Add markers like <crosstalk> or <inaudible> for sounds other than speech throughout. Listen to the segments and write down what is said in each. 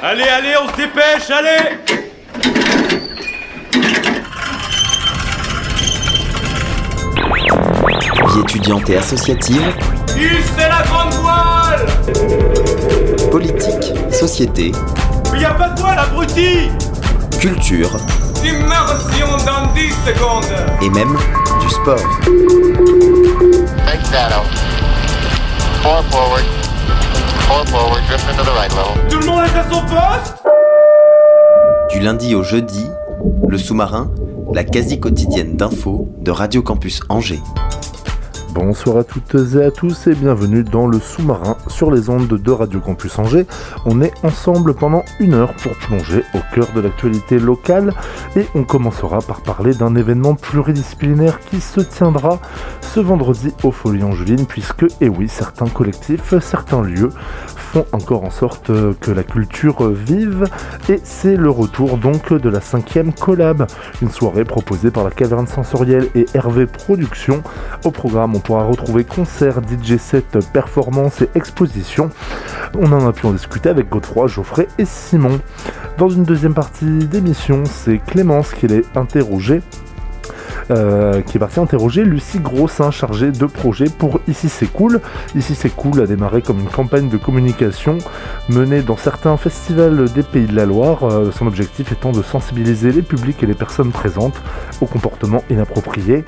Allez, allez, on se dépêche, allez. Vie étudiante et associative, c'est la grande voile. Politique, société, Mais y a pas de voile, abruti. Culture. Immersion dans 10 secondes. Et même du sport. Take that out. Four forward. Four forward. Drift into the right level. Tout le monde est à son poste? Du lundi au jeudi, le sous-marin, la quasi quotidienne d'infos de Radio Campus Angers. Bonsoir à toutes et à tous et bienvenue dans le sous-marin sur les ondes de Radio Campus Angers. On est ensemble pendant une heure pour plonger au cœur de l'actualité locale et on commencera par parler d'un événement pluridisciplinaire qui se tiendra ce vendredi au Folies Angelines puisque, et oui, certains collectifs, certains lieux font encore en sorte que la culture vive et c'est le retour donc de la cinquième collab, une soirée proposée par la Caverne Sensorielle et Hervé Productions. Au programme, on pourra retrouver concerts, DJ set, performances et expositions. On en a pu en discuter avec Godefroy, Geoffrey et Simon. Dans une deuxième partie d'émission, c'est Clémence qui l'est interrogée euh, qui est parti interroger Lucie Grossin, chargée de projet pour Ici c'est cool. Ici c'est cool a démarré comme une campagne de communication menée dans certains festivals des Pays de la Loire, euh, son objectif étant de sensibiliser les publics et les personnes présentes au comportement inapproprié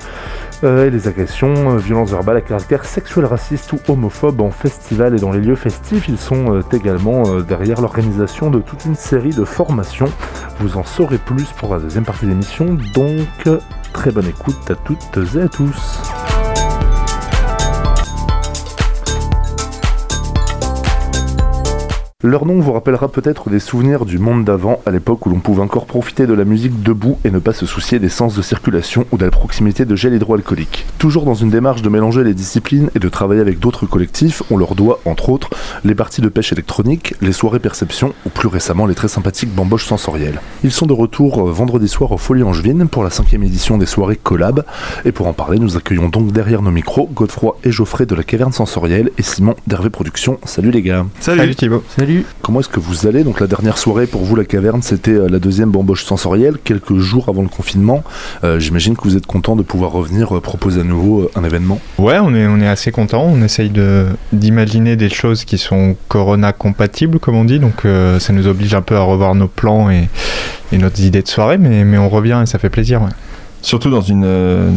euh, et les agressions, euh, violences verbales à caractère sexuel, raciste ou homophobe en festival et dans les lieux festifs. Ils sont euh, également derrière l'organisation de toute une série de formations. Vous en saurez plus pour la deuxième partie de l'émission, donc très bonne écoute à toutes et à tous. Leur nom vous rappellera peut-être des souvenirs du monde d'avant, à l'époque où l'on pouvait encore profiter de la musique debout et ne pas se soucier des sens de circulation ou de la proximité de gel hydroalcoolique. Toujours dans une démarche de mélanger les disciplines et de travailler avec d'autres collectifs, on leur doit, entre autres, les parties de pêche électronique, les soirées perception ou plus récemment les très sympathiques bamboches sensorielles. Ils sont de retour euh, vendredi soir au Folie Angevine pour la cinquième édition des soirées Collab. Et pour en parler, nous accueillons donc derrière nos micros Godefroy et Geoffrey de la Caverne Sensorielle et Simon d'Hervé Productions. Salut les gars Salut, Thibaut. Salut. Comment est-ce que vous allez Donc la dernière soirée pour vous, la caverne, c'était euh, la deuxième bamboche sensorielle, quelques jours avant le confinement. Euh, J'imagine que vous êtes content de pouvoir revenir euh, proposer à nouveau euh, un événement. Ouais, on est, on est assez content. On essaye de d'imaginer des choses qui sont Corona compatibles, comme on dit. Donc euh, ça nous oblige un peu à revoir nos plans et, et nos idées de soirée, mais, mais on revient et ça fait plaisir. ouais. Surtout dans une euh,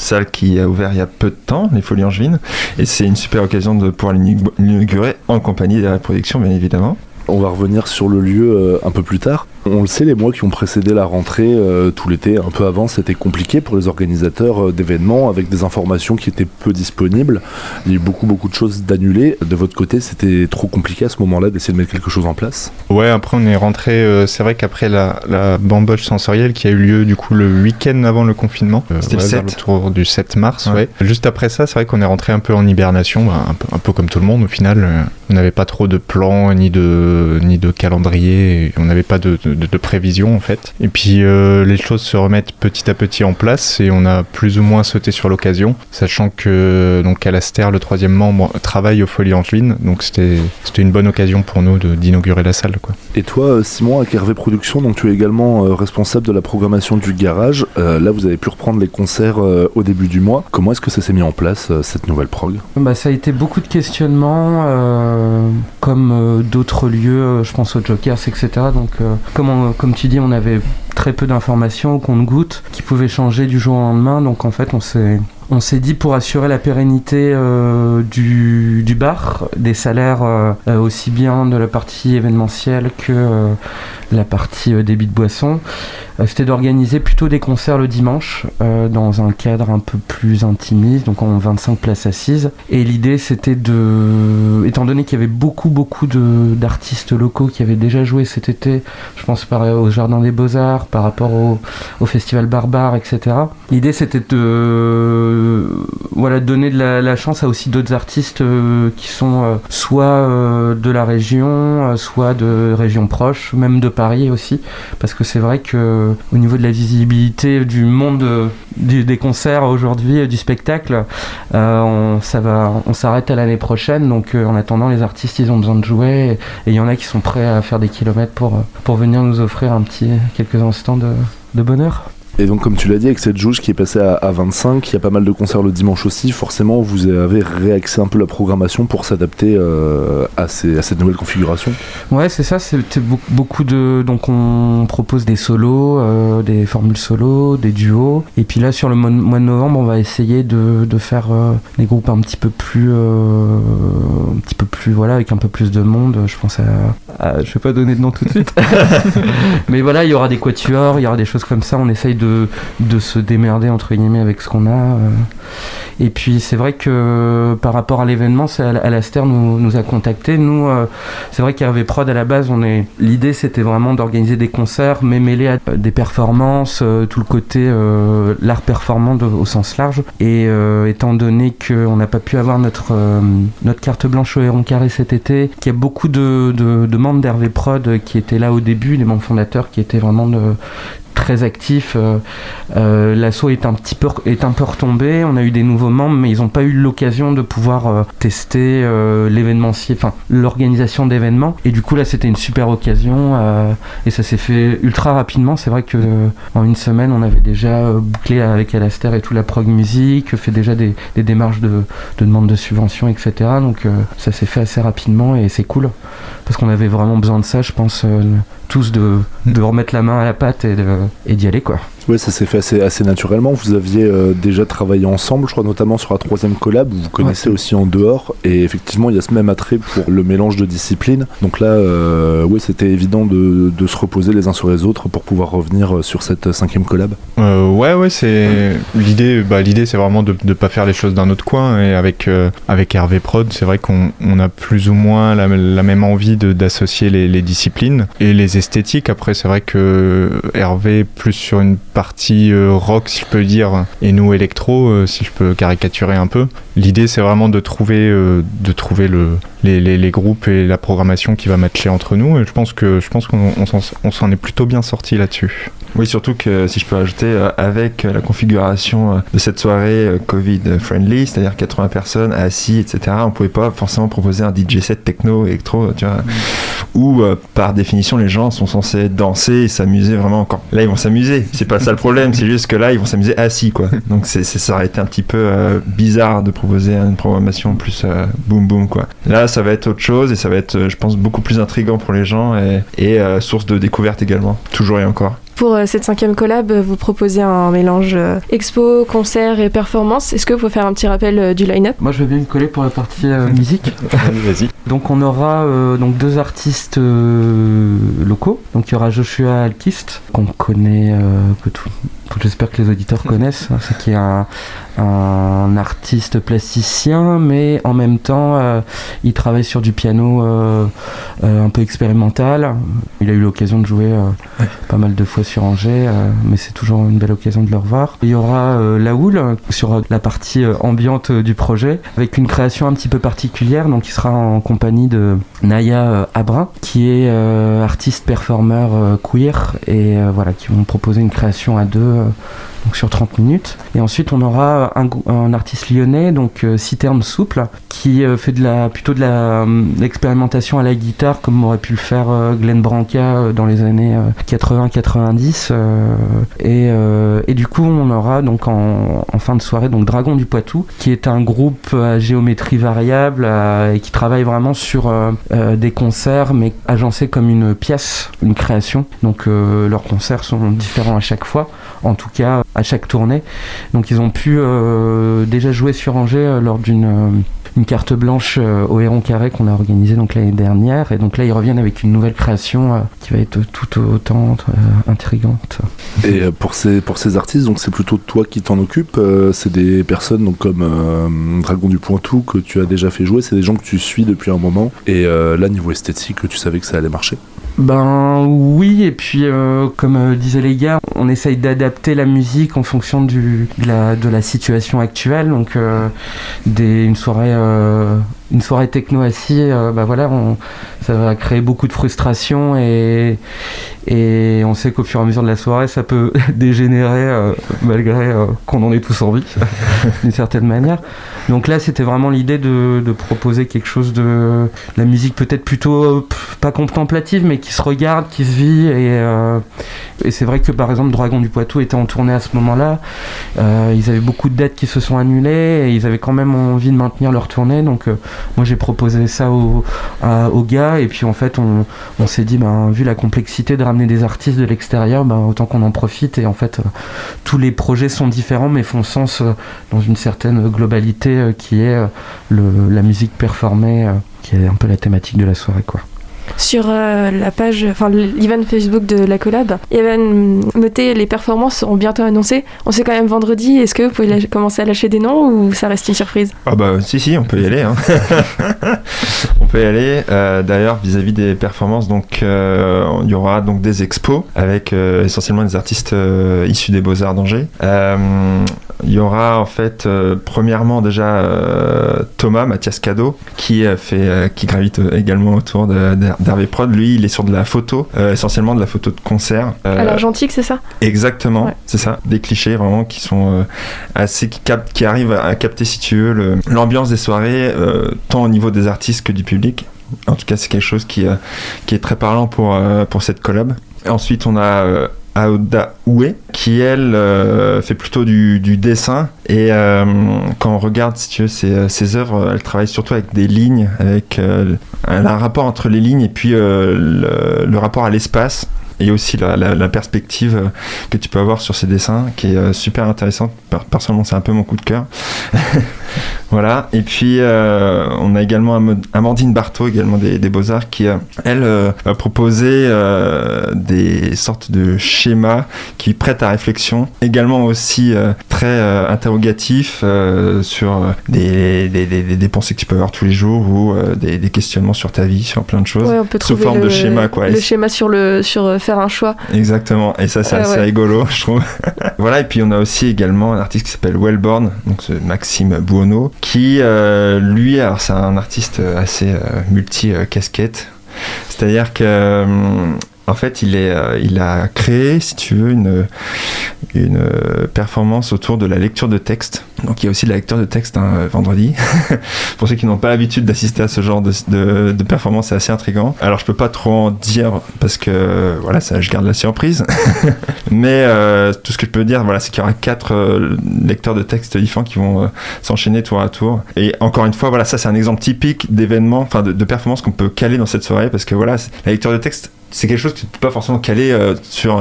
salle qui a ouvert il y a peu de temps, les Folies Angevines. Et c'est une super occasion de pouvoir l'inaugu- l'inaugurer en compagnie des reproductions, bien évidemment. On va revenir sur le lieu euh, un peu plus tard. On le sait, les mois qui ont précédé la rentrée, euh, tout l'été, un peu avant, c'était compliqué pour les organisateurs euh, d'événements avec des informations qui étaient peu disponibles. Il y a eu beaucoup, beaucoup de choses d'annulées. De votre côté, c'était trop compliqué à ce moment-là d'essayer de mettre quelque chose en place? Ouais, après on est rentré. euh, c'est vrai qu'après la, la bamboche sensorielle qui a eu lieu du coup le week-end avant le confinement, euh, C'était le vers 7. autour du 7 mars. Ouais. Ouais. Juste après ça, c'est vrai qu'on est rentré un peu en hibernation, bah, un, peu, un peu comme tout le monde au final. euh, on n'avait pas trop de plans ni de ni de calendrier, on n'avait pas de, de, de prévision en fait. Et puis euh, les choses se remettent petit à petit en place et on a plus ou moins sauté sur l'occasion, sachant que donc Alastair, le troisième membre, travaille aux Folies Angelines, donc c'était c'était une bonne occasion pour nous d'inaugurer la salle quoi. Et toi, euh, Simon, avec Hervé Productions, donc tu es également euh, responsable de la programmation du garage. Euh, là, vous avez pu reprendre les concerts euh, au début du mois. Comment est-ce que ça s'est mis en place, euh, cette nouvelle prog? Bah, ça a été beaucoup de questionnements, euh, comme euh, d'autres lieux, je pense aux Jokers, etc. Donc, euh, comme, tu dis, on avait très peu d'informations au compte-gouttes qui pouvaient changer du jour au lendemain. Donc, en fait, on s'est. Dit pour assurer la pérennité euh, du, bar, des salaires euh, euh, aussi bien de la partie événementielle que la partie débit de boisson, c'était d'organiser plutôt des concerts le dimanche euh, dans un cadre un peu plus intimiste, donc en 25 places assises. Et l'idée c'était de, étant donné qu'il y avait beaucoup beaucoup d'artistes locaux qui avaient déjà joué cet été, je pense par, au Jardin des Beaux-Arts, par rapport au, au Festival Barbare, etc. L'idée c'était de voilà, donner de la, chance à aussi d'autres artistes euh, qui sont euh, soit euh, de la région, euh, soit de régions proches, même de Paris aussi, parce que c'est vrai que au niveau de la visibilité du monde euh, des concerts aujourd'hui, euh, du spectacle, euh, on, s'arrête à l'année prochaine. Donc euh, en attendant, les artistes, ils ont besoin de jouer et il y en a qui sont prêts à faire des kilomètres pour, euh, pour venir nous offrir un petit quelques instants de bonheur. Et donc, comme tu l'as dit, avec cette jauge qui est passée à, à 25, il y a pas mal de concerts le dimanche aussi. Forcément, vous avez réaxé un peu la programmation pour s'adapter euh, à, cette nouvelle configuration. Ouais, c'est ça, c'était beau- beaucoup de. Donc, on propose des solos, euh, des formules solos, des duos. Et puis là, sur le mois, de novembre, on va essayer de, de faire euh, des groupes un petit peu plus. euh, un petit peu plus. Voilà, avec un peu plus de monde. Je pense à. à- je vais pas donner de nom tout de suite. <laughs> <laughs> Mais voilà, il y aura des quatuors, il y aura des choses comme ça. On essaye de, de se démerder, entre guillemets, avec ce qu'on a. euh. Et puis, c'est vrai que par rapport à l'événement, c'est Al- Alastair nous, nous a contactés. Nous, euh, c'est vrai qu'Hervé Prod à la base, on est l'idée c'était vraiment d'organiser des concerts, mais mêler à des performances, euh, tout le côté l'art performant au sens large. Et étant donné qu'on n'a pas pu avoir notre notre carte blanche au Héron Carré cet été, qu'il y a beaucoup de, de, de membres d'Hervé Prod qui étaient là au début, les membres fondateurs qui étaient vraiment de- très actifs. Euh, euh, L'assaut est un petit peu est un peu retombé. On a eu des nouveaux membres, mais ils n'ont pas eu l'occasion de pouvoir euh, tester l'événementier, enfin l'organisation d'événements. Et du coup là, c'était une super occasion et ça s'est fait ultra rapidement. C'est vrai que en une semaine, on avait déjà bouclé avec Alastair et tout la prog musique, fait déjà des, démarches de, de demande de subvention, etc. Donc ça s'est fait assez rapidement et c'est cool parce qu'on avait vraiment besoin de ça, je pense, euh, tous de, de remettre la main à la pâte et d'y aller quoi. Ouais, ça s'est fait assez, assez naturellement. Vous aviez euh, déjà travaillé ensemble, je crois notamment sur la troisième collab. Vous vous connaissez aussi en dehors. Et effectivement, il y a ce même attrait pour le mélange de disciplines. Donc là, euh, c'était évident de, de se reposer les uns sur les autres pour pouvoir revenir sur cette cinquième collab. Euh, ouais, ouais, c'est l'idée. Bah, l'idée, c'est vraiment de ne pas faire les choses d'un autre coin. Et avec euh, avec Hervé Prod, c'est vrai qu'on on a plus ou moins la, la même envie d'associer les, les disciplines et les esthétiques. Après, c'est vrai que Hervé plus sur une partie euh, rock, si je peux dire, et nous électro, euh, si je peux caricaturer un peu. L'idée, c'est vraiment de trouver euh, de trouver le les, les, groupes et la programmation qui va matcher entre nous. Et je pense que je pense qu'on on s'en- on s'en est plutôt bien sorti là-dessus. Oui, surtout que si je peux ajouter, euh, avec euh, la configuration euh, de cette soirée euh, Covid-friendly, c'est-à-dire 80 personnes assis, etc., on pouvait pas forcément proposer un DJ set techno, électro, tu vois, où euh, par définition les gens sont censés danser et s'amuser vraiment encore. Là, ils vont s'amuser, c'est pas ça le problème, c'est juste que là, ils vont s'amuser assis, quoi. Donc c'est, ça aurait été un petit peu euh, bizarre de proposer une programmation plus euh, boom boom, quoi. Là, ça va être autre chose et ça va être, euh, je pense, beaucoup plus intriguant pour les gens et, et euh, source de découverte également, toujours et encore. Pour euh, cette cinquième collab, euh, vous proposez un mélange euh, expo, concert et performance. Est-ce que vous pouvez faire un petit rappel du line-up? Moi, je vais bien me coller pour la partie euh, musique. <laughs> Vas-y. Donc on aura euh, donc deux artistes euh, locaux. Donc il y aura Joshua Alkist qu'on connaît, euh, que tout- j'espère que les auditeurs connaissent. hein, C'est qui est un, un artiste plasticien, mais en même temps euh, il travaille sur du piano euh, euh, un peu expérimental. Il a eu l'occasion de jouer pas mal de fois sur Angers, mais c'est toujours une belle occasion de le revoir. Il y aura Laoul euh, sur la partie ambiante du projet, avec une création un petit peu particulière. Donc il sera en compagnie de Naya Abrin, qui est artiste performeur queer, et voilà, qui vont proposer une création à deux. Sur 30 minutes. Et ensuite, on aura un, artiste lyonnais, donc euh, Citerne Souple, qui euh, fait plutôt de la, euh, l'expérimentation à la guitare, comme aurait pu le faire Glenn Branca dans les années euh, 80-90. euh, et, du coup, on aura donc en, fin de soirée donc Dragon du Poitou, qui est un groupe à géométrie variable et qui travaille vraiment sur des concerts, mais agencés comme une pièce, une création. Donc leurs concerts sont différents à chaque fois, en tout cas à chaque tournée. Donc ils ont pu euh, déjà jouer sur Angers euh, lors d'une euh, carte blanche au Héron Carré qu'on a organisé l'année dernière et donc là ils reviennent avec une nouvelle création qui va être tout autant intrigante. Et pour ces, pour ces artistes, donc c'est plutôt toi qui t'en occupes. c'est des personnes donc comme Dragon du Pointou que tu as déjà fait jouer. C'est des gens que tu suis depuis un moment. Et là, niveau esthétique, tu savais que ça allait marcher? Ben oui, et puis euh, comme euh, disaient les gars, on essaye d'adapter la musique en fonction du, de, la, de la situation actuelle. Donc euh, une soirée une soirée techno assis, euh, bah voilà, ça va créer beaucoup de frustration et, Et on sait qu'au fur et à mesure de la soirée, ça peut <laughs> dégénérer euh, malgré euh, qu'on en ait tous envie, <laughs> d'une certaine manière. Donc là, c'était vraiment l'idée de, proposer quelque chose de la musique peut-être plutôt pas contemplative, mais qui se regarde, qui se vit. Et, euh, et c'est vrai que par exemple, Dragon du Poitou était en tournée à ce moment-là. Ils avaient beaucoup de dates qui se sont annulées et ils avaient quand même envie de maintenir leur tournée. Donc moi, j'ai proposé ça aux, gars. Et puis en fait, on, on s'est dit, ben, vu la complexité de ramener des artistes de l'extérieur, ben, autant qu'on en profite. Et en fait, euh, tous les projets sont différents, mais font sens euh, dans une certaine globalité euh, qui est le- la musique performée, qui est un peu la thématique de la soirée. Sur euh, la page, enfin l'event Facebook de la collab, hum, noté les performances seront bientôt annoncées. On sait quand même vendredi. Est-ce que vous pouvez commencer à lâcher des noms ou ça reste une surprise? Ah bah si si on peut y aller hein. <laughs> on peut y aller Euh, d'ailleurs vis-à-vis des performances donc euh, il y aura donc des expos avec essentiellement des artistes issus des Beaux-Arts d'Angers Euh, il y aura en fait premièrement déjà Thomas Mathias Cado qui fait qui gravite également autour de- d'Her- d'Hervé Prod lui il est sur de la photo euh, essentiellement de la photo de concert Euh, À l'argentique, c'est ça? Exactement, Ouais. c'est ça. Des clichés vraiment qui sont euh, assez qui, cap- qui arrivent à, à capter si tu veux l'ambiance des soirées, euh, tant au niveau des artistes que du public. En tout cas, c'est quelque chose qui, qui est très parlant pour, pour cette collab. Ensuite, on a euh, Aoda Oué, qui elle euh, fait plutôt du, dessin. Et euh, quand on regarde, si tu veux, ses, ses œuvres, elle travaille surtout avec des lignes, avec euh, un rapport entre les lignes et puis euh, le rapport à l'espace. Et aussi la, la- la perspective euh, que tu peux avoir sur ces dessins, qui est euh, super intéressante. Per- Personnellement, c'est un peu mon coup de cœur. <laughs> voilà. Et puis, euh, on a également Amandine Barthaud, également des, des Beaux-Arts, qui, elle, euh, proposer euh, des sortes de schémas qui prêtent à réflexion. Également aussi très interrogatifs euh, sur des, des, pensées que tu peux avoir tous les jours ou des, questionnements sur ta vie, sur plein de choses. Ouais, on peut sous forme le, de schéma, quoi. le Et schéma sur le sur faire un choix. Exactement, et ça c'est Ouais, assez ouais. rigolo, <laughs> je trouve. <laughs> voilà, et puis on a aussi également un artiste qui s'appelle Wellborn, donc ce Maxime Buono, qui euh, lui, alors c'est un artiste assez euh, multi-casquette. C'est-à-dire que euh, en fait, euh, il a créé, si tu veux, une, euh, performance autour de la lecture de texte. Donc il y a aussi de la lecture de texte hein, euh, vendredi. <laughs> Pour ceux qui n'ont pas l'habitude d'assister à ce genre de, performance, c'est assez intriguant. Alors je peux pas trop en dire parce que voilà, je garde la surprise. <laughs> Mais tout ce que je peux dire, voilà, c'est qu'il y aura quatre lecteurs de texte différents qui vont s'enchaîner tour à tour. Et encore une fois, voilà, ça c'est un exemple typique d'événement, enfin de, de performance qu'on peut caler dans cette soirée parce que voilà, la lecture de texte c'est quelque chose que tu peux pas forcément caler euh,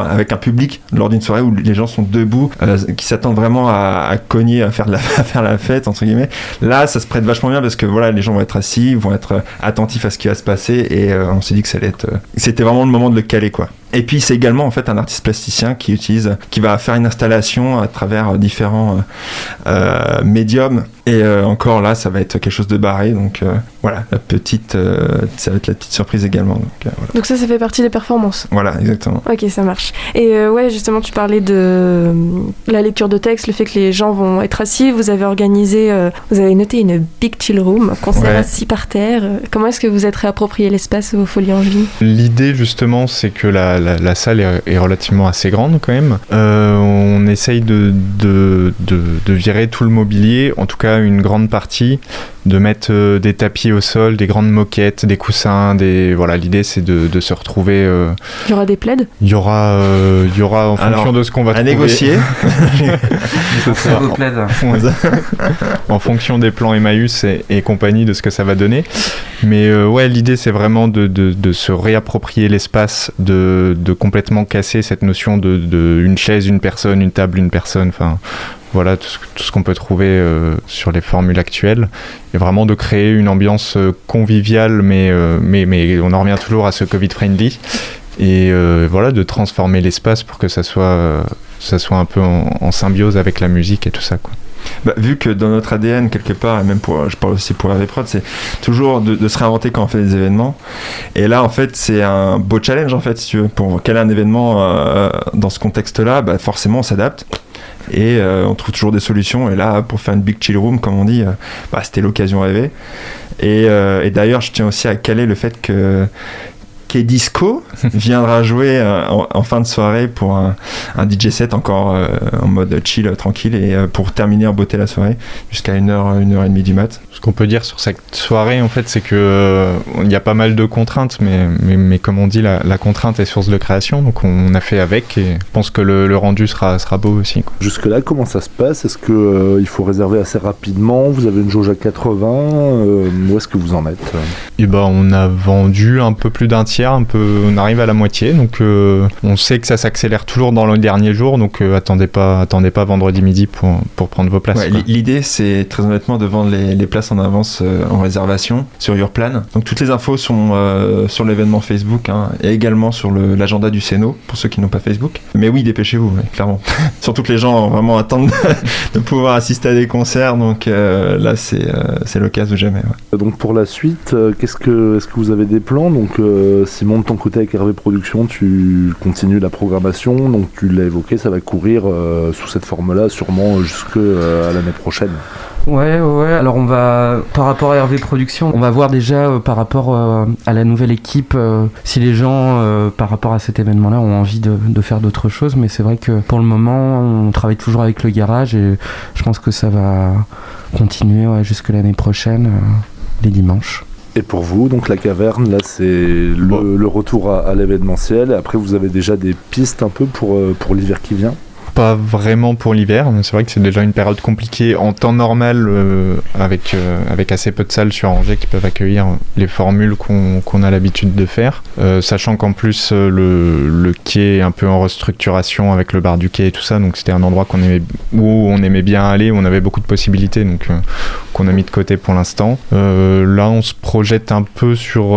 avec un public lors d'une soirée où les gens sont debout, euh, qui s'attendent vraiment à, cogner, <laughs> à faire, la, fête, entre guillemets. Là, ça se prête vachement bien parce que voilà, les gens vont être assis, vont être euh, attentifs à ce qui va se passer et on s'est dit que ça allait être. C'était vraiment le moment de le caler, quoi. Et puis c'est également en fait un artiste plasticien qui utilise, qui va faire une installation à travers différents médiums. Et euh, encore là, ça va être quelque chose de barré. Donc euh, voilà, la petite, euh, ça va être la petite surprise également. Donc, euh, voilà. Donc ça, ça fait partie des performances. Voilà, exactement. Ok, ça marche. Et euh, ouais, justement, tu parlais de euh, la lecture de texte, le fait que les gens vont être assis. Vous avez organisé, euh, vous avez noté une big chill room, un concert Ouais. assis par terre. Comment est-ce que vous êtes réapproprié l'espace aux Folies Angevines L'idée justement, c'est que la, la- la salle est, est relativement assez grande quand même. Euh, on essaye de, de, de- de virer tout le mobilier, en tout cas une grande partie, de mettre euh, des tapis au sol, des grandes moquettes, des coussins. Des... Voilà, l'idée c'est de, de se retrouver. euh, Il y aura des plaids Il y aura, euh, il y aura en Alors, fonction de ce qu'on va À trouver. négocier. <laughs> Ça. Plaise. <laughs> en fonction des plans Emmaüs et, et compagnie de ce que ça va donner. Mais euh, ouais, l'idée c'est vraiment de, de- de se réapproprier l'espace, de, de complètement casser cette notion de, de une chaise, une personne, une table, une personne. Enfin, voilà tout ce, qu'on peut trouver euh, sur les formules actuelles. Et vraiment de créer une ambiance euh, conviviale, mais, euh, mais, mais on en revient toujours à ce Covid friendly. Et voilà, de transformer l'espace pour que ça soit, ça soit un peu en, symbiose avec la musique et tout ça. Quoi. Bah, vu que dans notre ADN, quelque part, et même pour, je parle aussi pour Hervé Prod, c'est toujours de, se réinventer quand on fait des événements. Et là, en fait, c'est un beau challenge, en fait, si tu veux. Pour caler un événement dans ce contexte-là, bah, forcément, on s'adapte. Et euh, on trouve toujours des solutions. Et là, pour faire une big chill room, comme on dit, euh, bah, c'était l'occasion rêvée. Et, euh, et d'ailleurs, je tiens aussi à caler le fait que K-Disco <laughs> viendra jouer euh, en, en fin de soirée pour un, un DJ set encore euh, en mode chill, tranquille, et euh, pour terminer en beauté la soirée jusqu'à 1h, 1h30 du mat. Ce qu'on peut dire sur cette soirée, en fait, c'est que euh, il y a pas mal de contraintes, mais, mais, mais comme on dit, la, la contrainte est source de création, donc on a fait avec, et je pense que le, le rendu sera, sera beau aussi. quoi. Jusque-là, comment ça se passe? Est-ce que euh, il faut réserver assez rapidement? Vous avez une jauge à 80 euh, Où est-ce que vous en êtes? Et ben, on a vendu un peu plus d'un tiers, un peu, on arrive à la moitié, donc euh, on sait que ça s'accélère toujours dans le dernier jour, donc euh, attendez pas, attendez pas vendredi midi pour, pour prendre vos places. Ouais, L'idée, c'est très honnêtement de vendre les, les places en avance euh, en réservation sur Yourplan. Donc toutes les infos sont euh, sur l'événement Facebook hein, et également sur le- l'agenda du Céno pour ceux qui n'ont pas Facebook. Mais oui, dépêchez-vous, ouais, clairement. <laughs> Surtout que les gens vraiment attendent <laughs> de pouvoir assister à des concerts, donc euh, là, c'est euh, c'est l'occasion ou jamais. ouais. Donc pour la suite, euh, qu'est-ce que, est-ce que vous avez des plans? Donc euh, Simon, de ton côté avec Hervé Productions, tu continues la programmation. Donc tu l'as évoqué, ça va courir euh, sous cette forme-là, sûrement jusque euh, l'année prochaine. Ouais, ouais. Alors on va, par rapport à Hervé Productions, on va voir déjà euh, par rapport à la nouvelle équipe si les gens, par rapport à cet événement-là, ont envie de, faire d'autres choses. Mais c'est vrai que pour le moment, on travaille toujours avec le garage et je pense que ça va continuer jusque l'année prochaine, les dimanches. Et pour vous, donc la caverne, là c'est le, Bon. le retour à, à l'événementiel. Après, vous avez déjà des pistes un peu pour, euh, pour l'hiver qui vient? Pas vraiment pour l'hiver, c'est vrai que c'est déjà une période compliquée en temps normal euh, avec, euh, avec assez peu de salles sur Angers qui peuvent accueillir les formules qu'on a l'habitude de faire. Euh, sachant qu'en plus le, le quai est un peu en restructuration avec le bar du quai et tout ça, donc c'était un endroit aimait, où on aimait bien aller, où on avait beaucoup de possibilités, donc qu'on a mis de côté pour l'instant. Là on se projette un peu sur...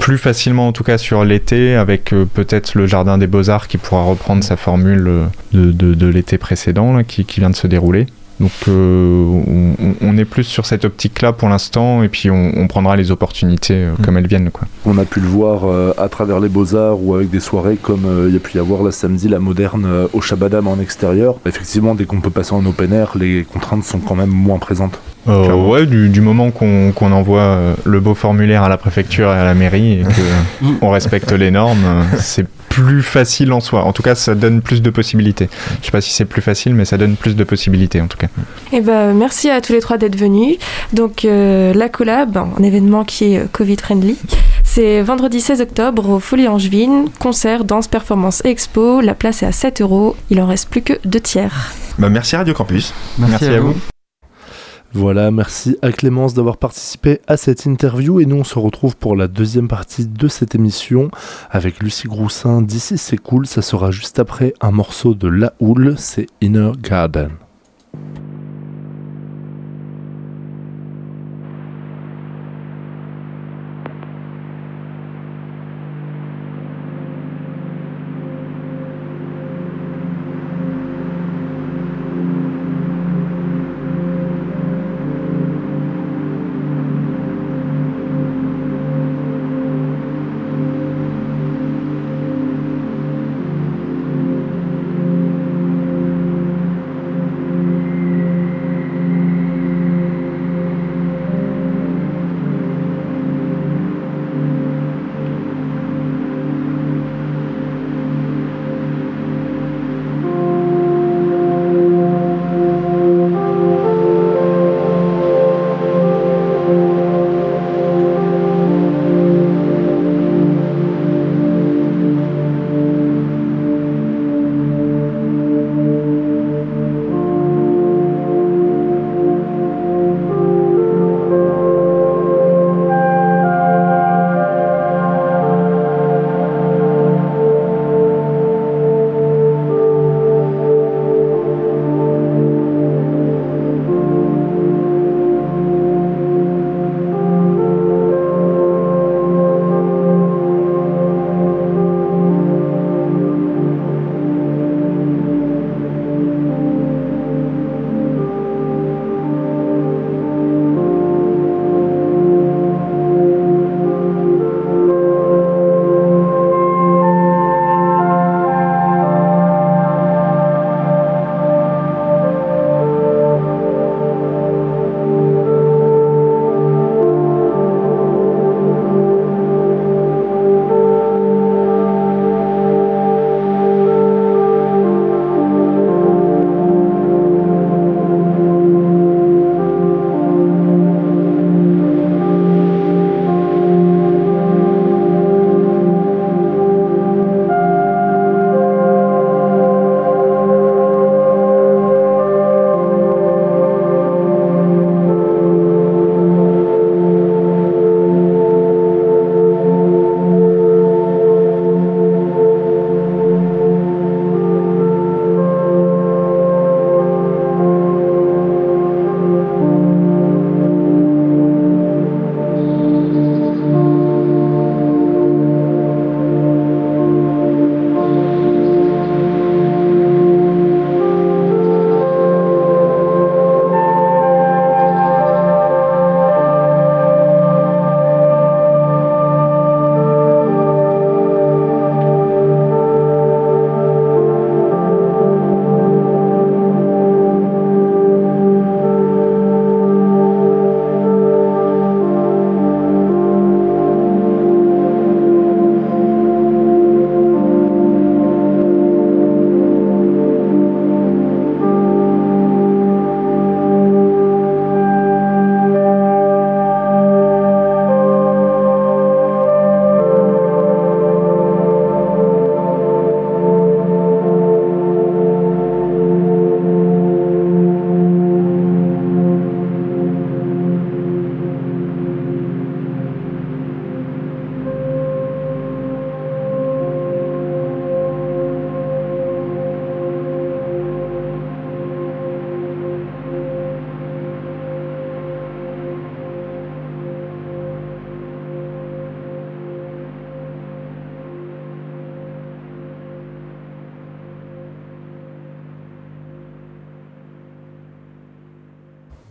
plus facilement en tout cas sur l'été avec euh, peut-être le jardin des beaux-arts qui pourra reprendre sa formule euh, de, l'été précédent qui vient de se dérouler. Donc euh, on, on est plus sur cette optique-là pour l'instant et puis on, on prendra les opportunités euh, comme elles viennent. Quoi. On a pu le voir euh, à travers les beaux-arts ou avec des soirées comme euh, il y a pu y avoir la samedi, la moderne euh, au Shabadam en extérieur. Effectivement, dès qu'on peut passer en open air, les contraintes sont quand même moins présentes. Euh, ouais, du, du moment qu'on envoie le beau formulaire à la préfecture et à la mairie et qu'on <laughs> respecte les normes, c'est plus facile en soi. En tout cas, ça donne plus de possibilités. Je sais pas si c'est plus facile, mais ça donne plus de possibilités en tout cas. Eh ben, merci à tous les trois d'être venus. Donc, euh, la collab, un événement qui est euh, Covid-friendly, c'est vendredi 16 octobre au Folie Angevine. Concert, danse, performance et expo. La place est à 7 euros. Il en reste plus que deux tiers. Bah, merci Radio Campus. Merci à vous. Voilà, merci à Clémence d'avoir participé à cette interview et nous on se retrouve pour la deuxième partie de cette émission avec Lucie Groussin. D'ici c'est cool, ça sera juste après un morceau de La Houle, c'est Inner Garden.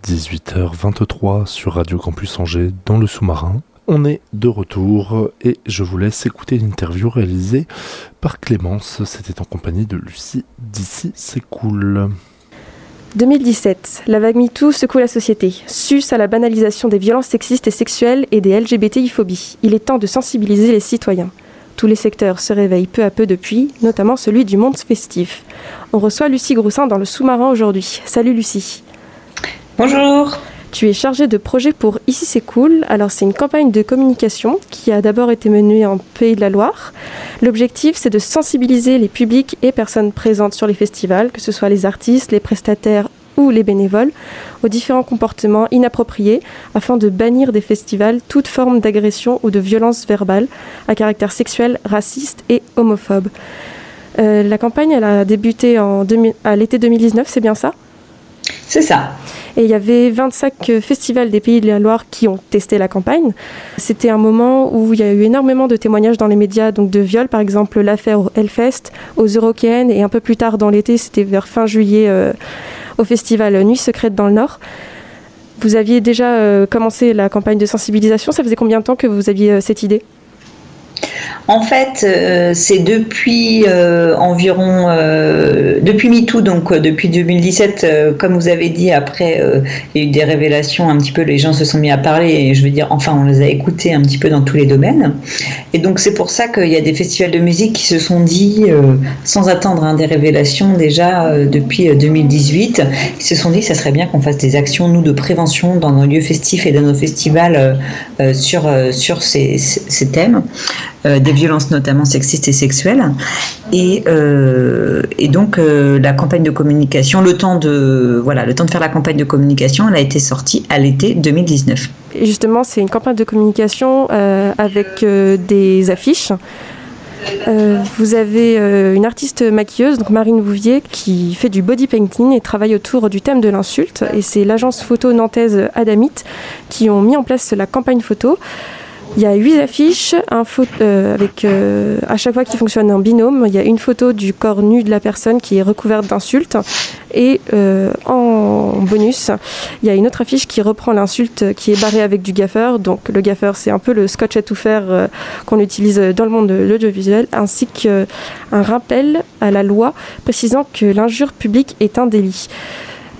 18h23 sur Radio Campus Angers dans le sous-marin. On est de retour et je vous laisse écouter l'interview réalisée par Clémence. C'était en compagnie de Lucie d'ici c'est cool. 2017, la vague MeToo secoue la société, sus à la banalisation des violences sexistes et sexuelles et des LGBTI-phobies. Il est temps de sensibiliser les citoyens. Tous les secteurs se réveillent peu à peu depuis, notamment celui du monde festif. On reçoit Lucie Groussin dans le sous-marin aujourd'hui. Salut Lucie. Bonjour. Tu es chargée de projet pour Ici c'est cool. Alors c'est une campagne de communication qui a d'abord été menée en Pays de la Loire. L'objectif c'est de sensibiliser les publics et personnes présentes sur les festivals, que ce soit les artistes, les prestataires ou les bénévoles, aux différents comportements inappropriés afin de bannir des festivals toute forme d'agression ou de violence verbale à caractère sexuel, raciste et homophobe. Euh, la campagne elle a débuté à l'été 2019, c'est bien ça? C'est ça. Et il y avait 25 festivals des Pays de la Loire qui ont testé la campagne. C'était un moment où il y a eu énormément de témoignages dans les médias, donc de viols, par exemple l'affaire au Hellfest, aux Eurokéennes, et un peu plus tard dans l'été, c'était vers fin juillet, euh, au festival Nuit Secrète dans le Nord. Vous aviez déjà euh, commencé la campagne de sensibilisation. Ça faisait combien de temps que vous aviez euh, cette idée? En fait, euh, c'est depuis euh, environ euh, depuis MeToo, donc depuis 2017, comme vous avez dit, après il y a eu des révélations, un petit peu les gens se sont mis à parler et je veux dire, enfin on les a écoutés un petit peu dans tous les domaines. Et donc c'est pour ça qu'il y a des festivals de musique qui se sont dit, sans attendre hein, des révélations déjà depuis 2018, ils se sont dit ça serait bien qu'on fasse des actions nous de prévention dans nos lieux festifs et dans nos festivals sur sur ces, ces thèmes. Euh, des violences notamment sexistes et sexuelles. Et, euh, donc euh, la campagne de communication, le temps de voilà, le temps de faire la campagne de communication, elle a été sortie à l'été 2019. Et justement, c'est une campagne de communication avec des affiches. vous avez une artiste maquilleuse, donc Marine Bouvier, qui fait du body painting et travaille autour du thème de l'insulte. Et c'est l'agence photo nantaise Adamit qui ont mis en place la campagne photo. Il y a huit affiches, un euh, avec euh, à chaque fois qui fonctionne en binôme. Il y a une photo du corps nu de la personne qui est recouverte d'insultes. Et euh, en bonus, il y a une autre affiche qui reprend l'insulte qui est barrée avec du gaffeur. Donc le gaffeur, c'est un peu le scotch à tout faire qu'on utilise dans le monde de l'audiovisuel, ainsi qu'un rappel à la loi précisant que l'injure publique est un délit.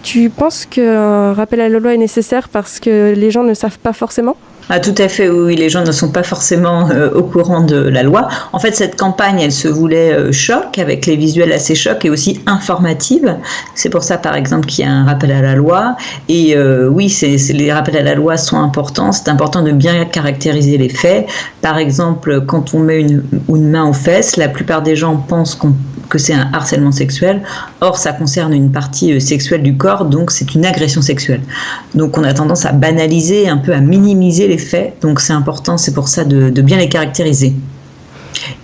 Tu penses qu'un rappel à la loi est nécessaire parce que les gens ne savent pas forcément? Ah, tout à fait, oui, les gens ne sont pas forcément euh, au courant de la loi. En fait, cette campagne, elle se voulait euh, choc, avec les visuels assez chocs et aussi informative. C'est pour ça, par exemple, qu'il y a un rappel à la loi. Et euh, oui, les rappels à la loi sont importants. C'est important de bien caractériser les faits. Par exemple, quand on met une main aux fesses, la plupart des gens pensent que c'est un harcèlement sexuel. Or, ça concerne une partie sexuelle du corps, donc c'est une agression sexuelle. Donc, on a tendance à banaliser, un peu à minimiser les donc c'est important, c'est pour ça de, bien les caractériser.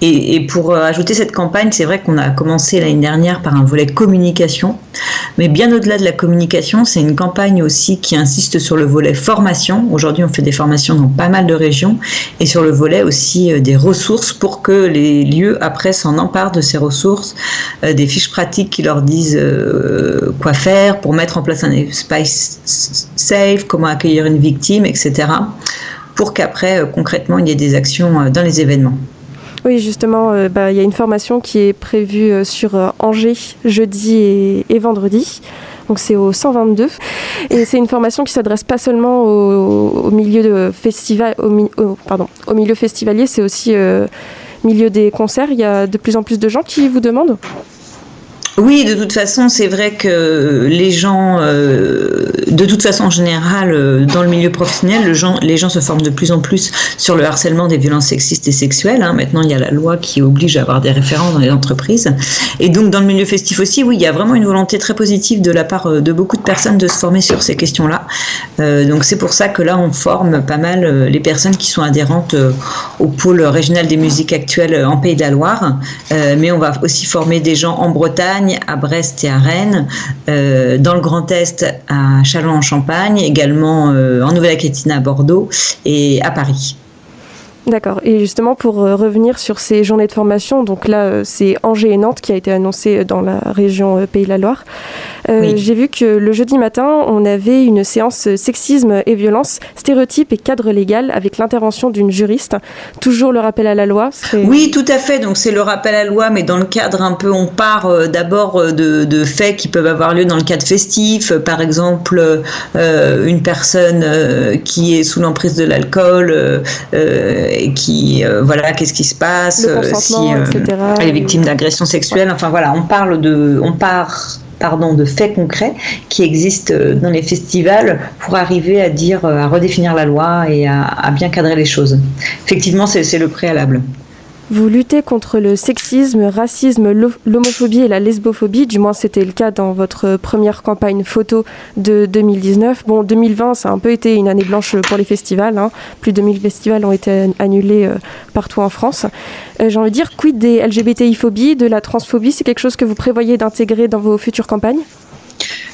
Et, pour euh, ajouter cette campagne, c'est vrai qu'on a commencé l'année dernière par un volet communication, mais bien au-delà de la communication, c'est une campagne aussi qui insiste sur le volet formation. Aujourd'hui, on fait des formations dans pas mal de régions et sur le volet aussi euh, des ressources pour que les lieux après s'en emparent de ces ressources, euh, des fiches pratiques qui leur disent quoi faire pour mettre en place un espace safe, comment accueillir une victime, etc pour qu'après, concrètement, il y ait des actions dans les événements. Oui, justement, euh, bah, il y a une formation qui est prévue sur Angers jeudi et, vendredi. Donc c'est au 122 et c'est une formation qui s'adresse pas seulement au, milieu au milieu festivalier, c'est aussi milieu des concerts. Il y a de plus en plus de gens qui vous demandent. Oui, de toute façon, c'est vrai que les gens, euh, de toute façon en général, euh, dans le milieu professionnel, les gens se forment de plus en plus sur le harcèlement des violences sexistes et sexuelles. Hein. Maintenant, il y a la loi qui oblige à avoir des référents dans les entreprises. Et donc, dans le milieu festif aussi, oui, il y a vraiment une volonté très positive de la part euh, de beaucoup de personnes de se former sur ces questions-là. donc, c'est pour ça que là, on forme pas mal les personnes qui sont adhérentes au pôle régional des musiques actuelles en Pays de la Loire. mais on va aussi former des gens en Bretagne à Brest et à Rennes, euh, dans le Grand Est à Châlons-en-Champagne, également euh, en Nouvelle-Aquitaine à Bordeaux et à Paris. D'accord. Et justement, pour euh, revenir sur ces journées de formation, donc là, c'est Angers et Nantes qui a été annoncé dans la région Pays de la Loire. Euh, j'ai vu que le jeudi matin, on avait une séance sexisme et violence, stéréotypes et cadre légal avec l'intervention d'une juriste. Toujours le rappel à la loi. Oui, tout à fait. Donc c'est le rappel à la loi, mais dans le cadre un peu, on part euh, d'abord euh, de, faits qui peuvent avoir lieu dans le cadre festif. Par exemple, une personne qui est sous l'emprise de l'alcool et qui, voilà, qu'est-ce qui se passe si elle est victime d'agression sexuelle. Enfin voilà, on parle de, on part de faits concrets qui existent euh, dans les festivals pour arriver à dire, euh, à redéfinir la loi et à, bien cadrer les choses. Effectivement, c'est le préalable. Vous luttez contre le sexisme, racisme, l'homophobie et la lesbophobie, du moins c'était le cas dans votre première campagne photo de 2019. Bon, 2020, ça a un peu été une année blanche pour les festivals. Hein. Plus de 1000 festivals ont été annulés euh, partout en France. Euh, j'ai envie de dire, quid des LGBTI-phobies, de la transphobie? C'est quelque chose que vous prévoyez d'intégrer dans vos futures campagnes?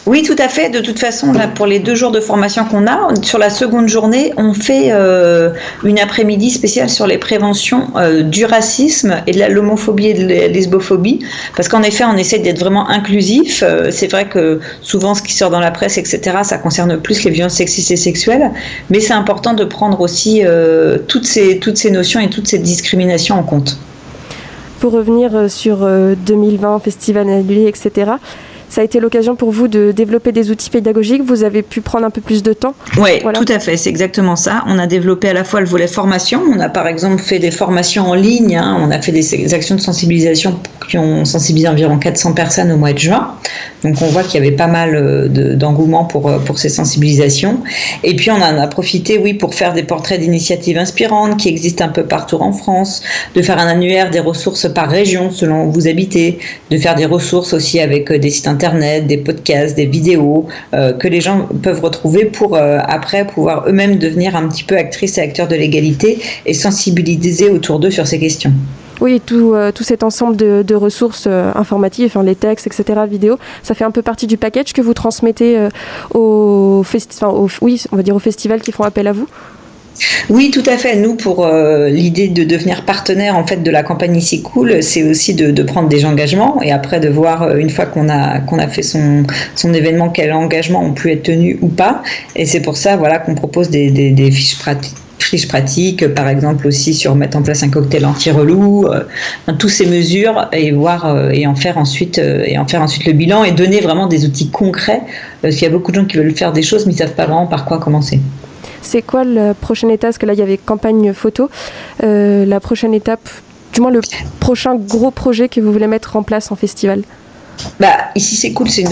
Oui, tout à fait. De toute façon, pour les deux jours de formation qu'on a, sur la seconde journée, on fait euh, une après-midi spéciale sur les préventions euh, du racisme et de l'homophobie et de la lesbophobie. Parce qu'en effet, on essaie d'être vraiment inclusif. Euh, c'est vrai que souvent, ce qui sort dans la presse, etc., ça concerne plus les violences sexistes et sexuelles. Mais c'est important de prendre aussi toutes, ces, toutes ces notions et toutes ces discriminations en compte. Pour revenir sur 2020, festival annulé, etc., ça a été l'occasion pour vous de développer des outils pédagogiques. Vous avez pu prendre un peu plus de temps. Oui, tout à fait. C'est exactement ça. On a développé à la fois le volet formation. On a par exemple fait des formations en ligne. Hein. On a fait des actions de sensibilisation qui ont sensibilisé environ 400 personnes au mois de juin. Donc on voit qu'il y avait pas mal euh, d'engouement pour, euh, pour ces sensibilisations. Et puis on en a profité, oui, pour faire des portraits d'initiatives inspirantes qui existent un peu partout en France, de faire un annuaire des ressources par région selon où vous habitez, de faire des ressources aussi avec euh, des sites internet internet, des podcasts, des vidéos euh, que les gens peuvent retrouver pour euh, après pouvoir eux-mêmes devenir un petit peu actrices et acteurs de l'égalité et sensibiliser autour d'eux sur ces questions. Oui, tout, euh, cet ensemble de, ressources informatives, enfin, les textes, etc., vidéos, ça fait un peu partie du package que vous transmettez aux, oui, on va dire aux festivals qui font appel à vous? Oui, tout à fait. Nous, pour euh, l'idée de devenir partenaire en fait de la campagne Ici Cool, c'est aussi de, prendre des engagements et après de voir euh, une fois qu'on a qu'on a fait son, son événement quels engagements ont pu être tenus ou pas. Et c'est pour ça, voilà, qu'on propose des, fiches pratiques fiches pratiques, par exemple aussi sur mettre en place un cocktail anti-relou, euh, toutes ces mesures et voir et en faire ensuite et en faire ensuite le bilan et donner vraiment des outils concrets parce qu'il y a beaucoup de gens qui veulent faire des choses mais ils savent pas vraiment par quoi commencer. C'est quoi la prochaine étape? Parce que là, il y avait campagne photo. Euh, la prochaine étape, du moins le prochain gros projet que vous voulez mettre en place en festival? Bah, ici c'est cool, c'est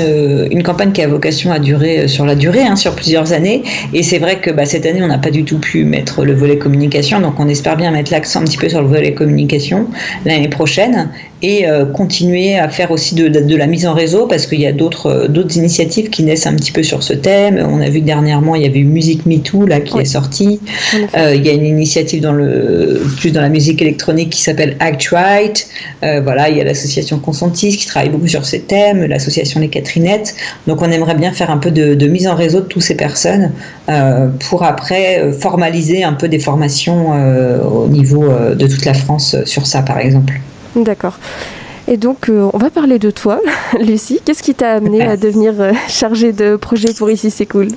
une, campagne qui a vocation à durer euh, sur la durée, hein, sur plusieurs années. Et c'est vrai que bah, cette année, on n'a pas du tout pu mettre le volet communication, donc on espère bien mettre l'accent un petit peu sur le volet communication l'année prochaine et euh, continuer à faire aussi de, de, la mise en réseau parce qu'il y a d'autres euh, d'autres initiatives qui naissent un petit peu sur ce thème. On a vu que dernièrement il y avait eu Musique MeToo là qui est sortie. Euh, il y a une initiative dans le plus dans la musique électronique qui s'appelle Act Right. Euh, voilà, il y a l'association Consentis qui travaille beaucoup sur ces thèmes, l'association Les Catherinettes. Donc on aimerait bien faire un peu de, de mise en réseau de toutes ces personnes pour après formaliser un peu des formations au niveau de toute la France sur ça par exemple. D'accord. Et donc, euh, on va parler de toi, <laughs> Lucie. Qu'est-ce qui t'a amené à <laughs> devenir euh, chargée de projet pour Ici C'est Cool?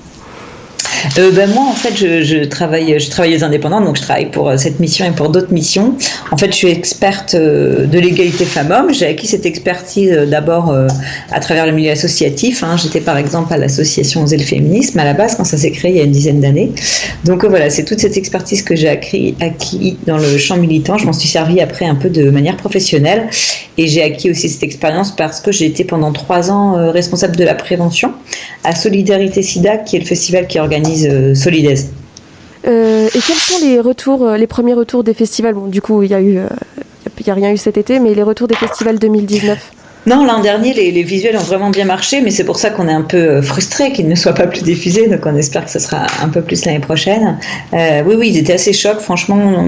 Euh, ben moi, en fait, je, travaille, je travaille indépendants, donc je travaille pour euh, cette mission et pour d'autres missions. En fait, je suis experte euh, de l'égalité femmes-hommes. J'ai acquis cette expertise d'abord à travers le milieu associatif. Hein. J'étais par exemple à l'association Oser féminisme à la base quand ça s'est créé il y a une dizaine d'années. Donc voilà, c'est toute cette expertise que j'ai acquis, acquis dans le champ militant. Je m'en suis servi après un peu de manière professionnelle et j'ai acquis aussi cette expérience parce que j'ai été pendant trois ans responsable de la prévention à Solidarité SIDA, qui est le festival qui organise euh, euh, et quels sont les retours, euh, les premiers retours des festivals? Bon, du coup, il y a eu, il a rien eu cet été, mais les retours des festivals 2019 non, l'an dernier, les, visuels ont vraiment bien marché, mais c'est pour ça qu'on est un peu frustré qu'ils ne soient pas plus diffusés, donc on espère que ce sera un peu plus l'année prochaine. oui, oui, ils étaient assez chocs, franchement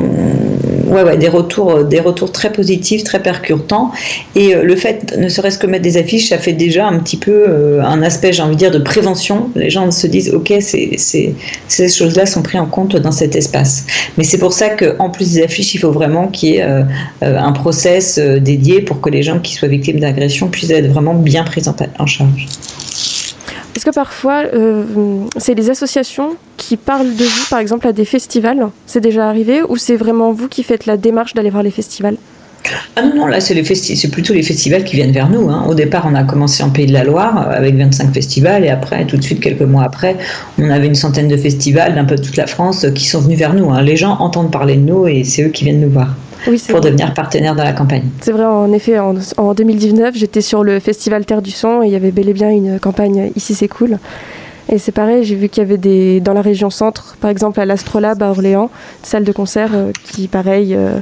ouais, des retours, euh, des retours très positifs, très percutants. Et euh, le fait, ne serait-ce que mettre des affiches, ça fait déjà un petit peu euh, un aspect, j'ai envie de dire, de prévention. Les gens se disent, ok, ces choses-là sont prises en compte dans cet espace. Mais c'est pour ça qu'en plus des affiches, il faut vraiment qu'il y ait un process dédié pour que les gens qui soient victimes d'agression puissent être vraiment bien pris en charge. Est-ce que parfois euh, c'est les associations qui parlent de vous, par exemple, à des festivals? C'est déjà arrivé ou c'est vraiment vous qui faites la démarche d'aller voir les festivals? Ah non, non, là, c'est, les c'est plutôt les festivals qui viennent vers nous. hein. Au départ, on a commencé en Pays de la Loire euh, avec 25 festivals et après, tout de suite, quelques mois après, on avait une centaine de festivals d'un peu toute la France euh, qui sont venus vers nous. hein. Les gens entendent parler de nous et c'est eux qui viennent nous voir Oui, pour vrai. devenir partenaires dans la campagne. C'est vrai, en effet, en, en 2019, j'étais sur le festival Terre du Son et il y avait bel et bien une campagne Ici c'est cool. Et c'est pareil, j'ai vu qu'il y avait des dans la région centre, par exemple à l'Astrolabe à Orléans, une salle de concert euh, qui, pareil, euh,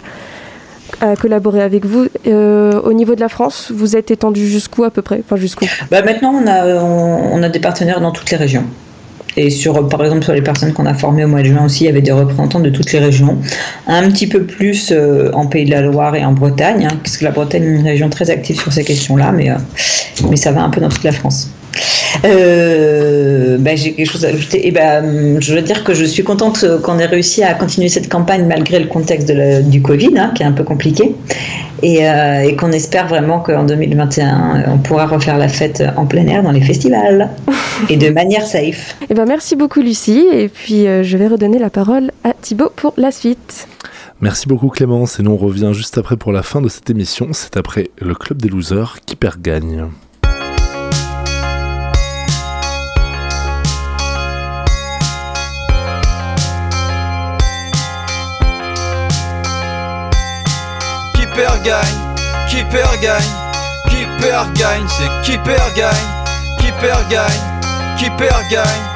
a collaboré avec vous. Euh, au niveau de la France, vous êtes étendu jusqu'où à peu près? Enfin, jusqu'où? Bah, maintenant, on a, on, on a des partenaires dans toutes les régions. Et sur, par exemple, sur les personnes qu'on a formées au mois de juin aussi, il y avait des représentants de toutes les régions. Un petit peu plus euh, en Pays de la Loire et en Bretagne, hein, parce que la Bretagne est une région très active sur ces questions-là, mais, euh, mais ça va un peu dans toute la France. Euh, bah, j'ai quelque chose à ajouter. Et ben, je veux dire que je suis contente qu'on ait réussi à continuer cette campagne malgré le contexte de la- du Covid, hein, qui est un peu compliqué, et, euh, et qu'on espère vraiment qu'en 2021, on pourra refaire la fête en plein air dans les festivals et de manière safe. <laughs> Eh ben, merci beaucoup Lucie, et puis euh, je vais redonner la parole à Thibaut pour la suite. Merci beaucoup Clémence et nous on revient juste après pour la fin de cette émission. C'est après le club des losers qui perd gagne. Perd gagne, qui perd gagne, qui perd gagne, c'est qui perd gagne, qui perd gagne, qui perd gagne,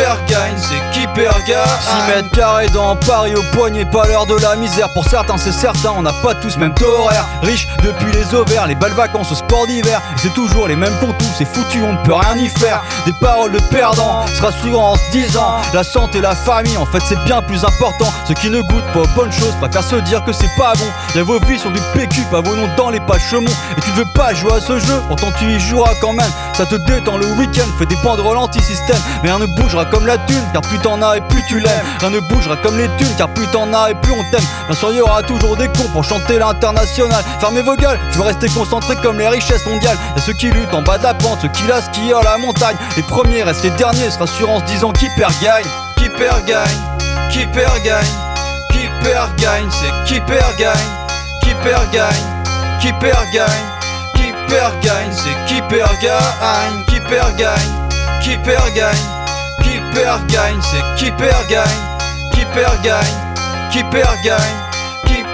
perd gagne, c'est qui perd gagne. 6 mètres carrés dans Paris au poignet, pas l'heure de la misère. Pour certains, c'est certain, on n'a pas tous même taux horaire. Riche depuis les ovaires, les belles vacances au sport d'hiver. C'est toujours les mêmes contours, c'est foutu, on ne peut rien y faire. Des paroles de perdants, se rassurant en se disant La santé, la famille, en fait, c'est bien plus important. Ceux qui ne goûtent pas aux bonnes choses préfèrent se dire que c'est pas bon. Y'a vos vies sur du PQ, pas vos noms dans les pages chemons. Et tu ne veux pas jouer à ce jeu, pourtant tu y joueras quand même. Ça te détend le week-end, fait des banderoles anti-système. Mais rien ne bougera comme la thune, car plus t'en as et plus tu l'aimes. Rien ne bougera comme les thunes, car plus t'en as et plus on t'aime. Bien sûr, y aura toujours des cons pour chanter l'international. Fermez vos gueules, je veux rester concentré comme les richesses mondiales. Y'a ceux qui luttent en bas de la pente, ceux qui la skient à la montagne. Les premiers restent les derniers, se rassurant en se disant qui perd gagne. Qui perd gagne, qui perd gagne, qui perd gagne, c'est qui perd gagne, qui perd gagne, qui perd gagne, qui perd gagne, c'est qui perd gagne, qui perd gagne, qui perd gagne, perd gagne, c'est qui perd gagne, qui perd gagne, qui perd gagne.